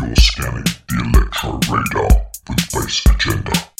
You're scanning the electro radar with Base Agenda.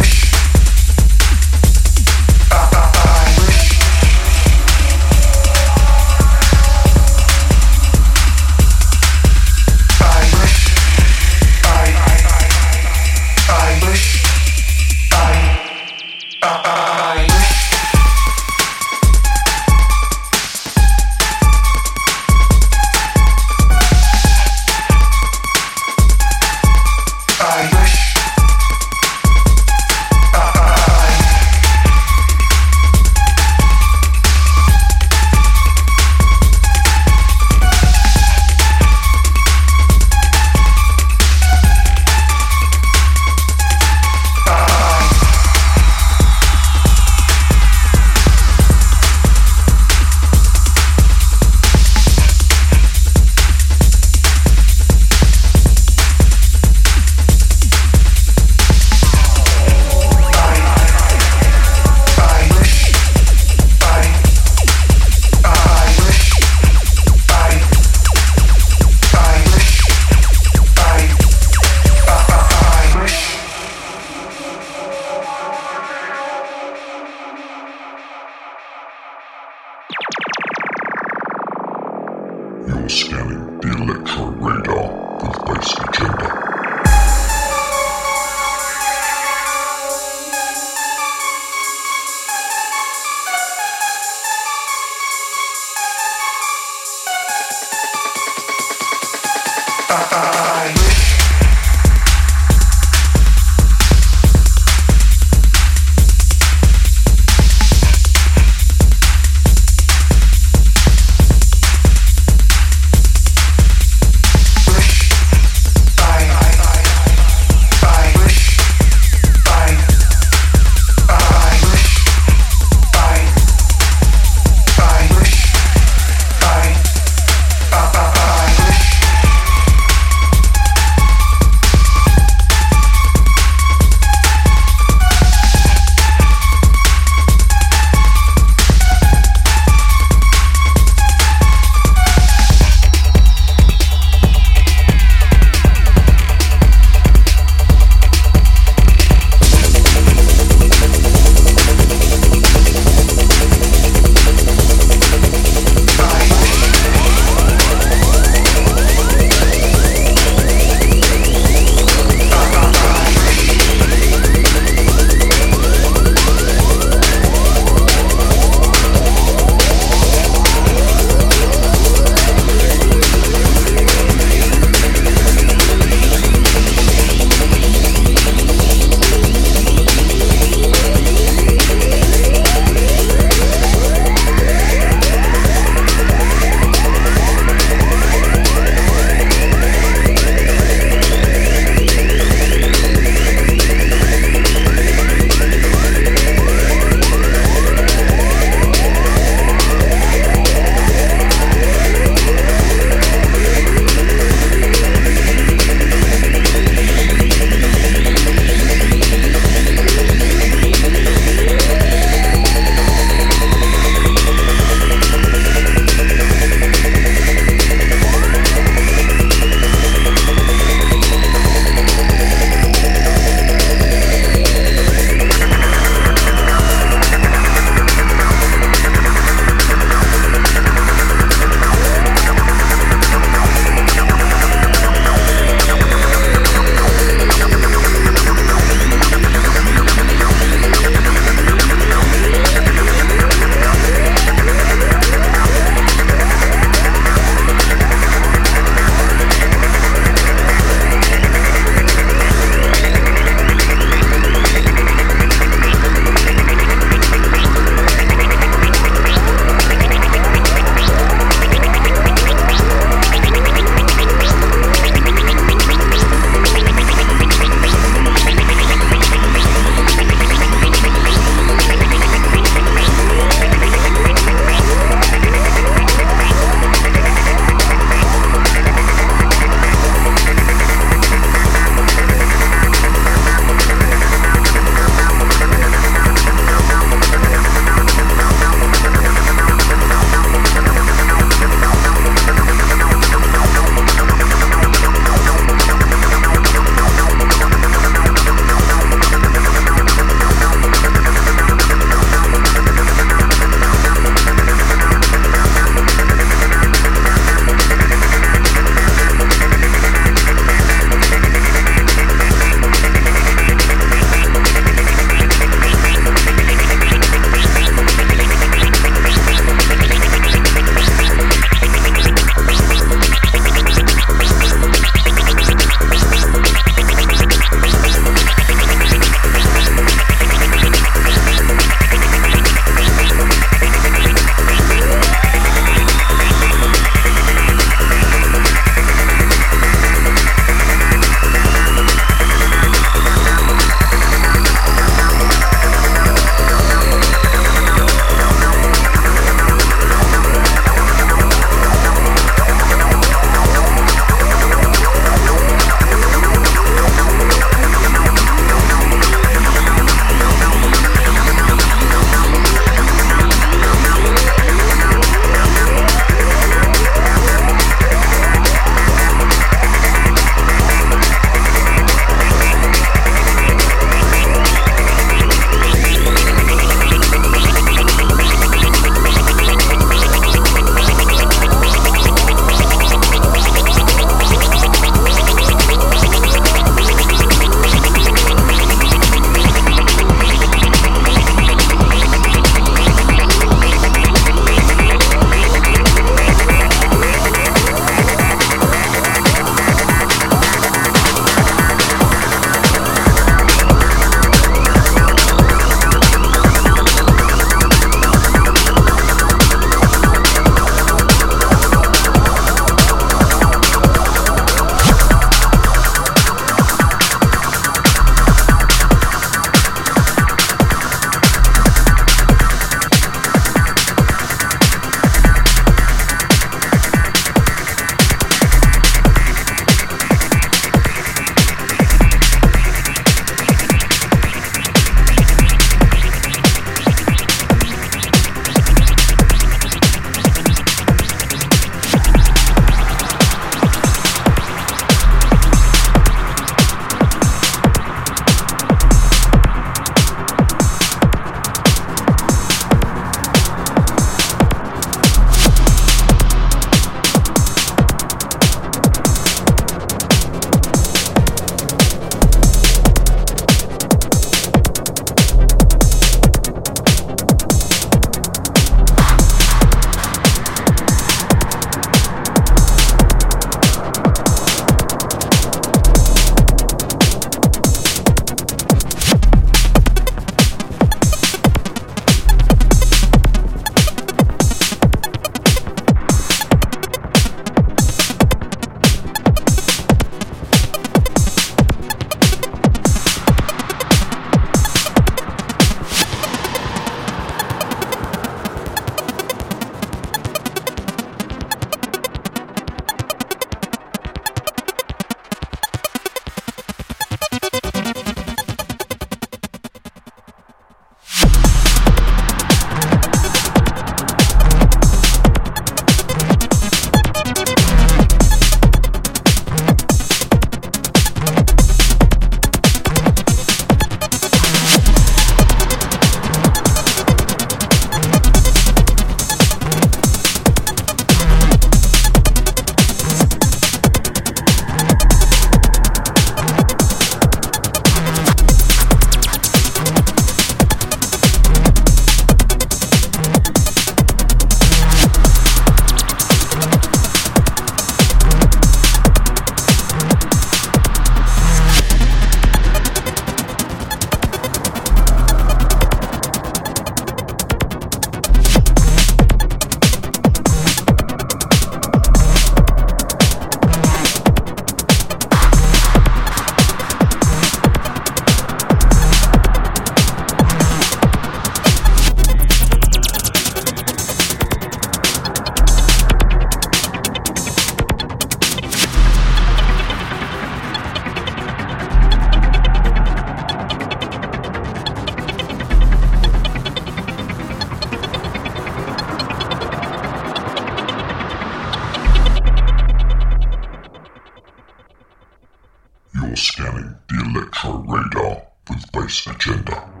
You're scanning the Electro Radar with Base Agenda.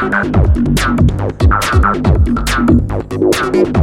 Thank you.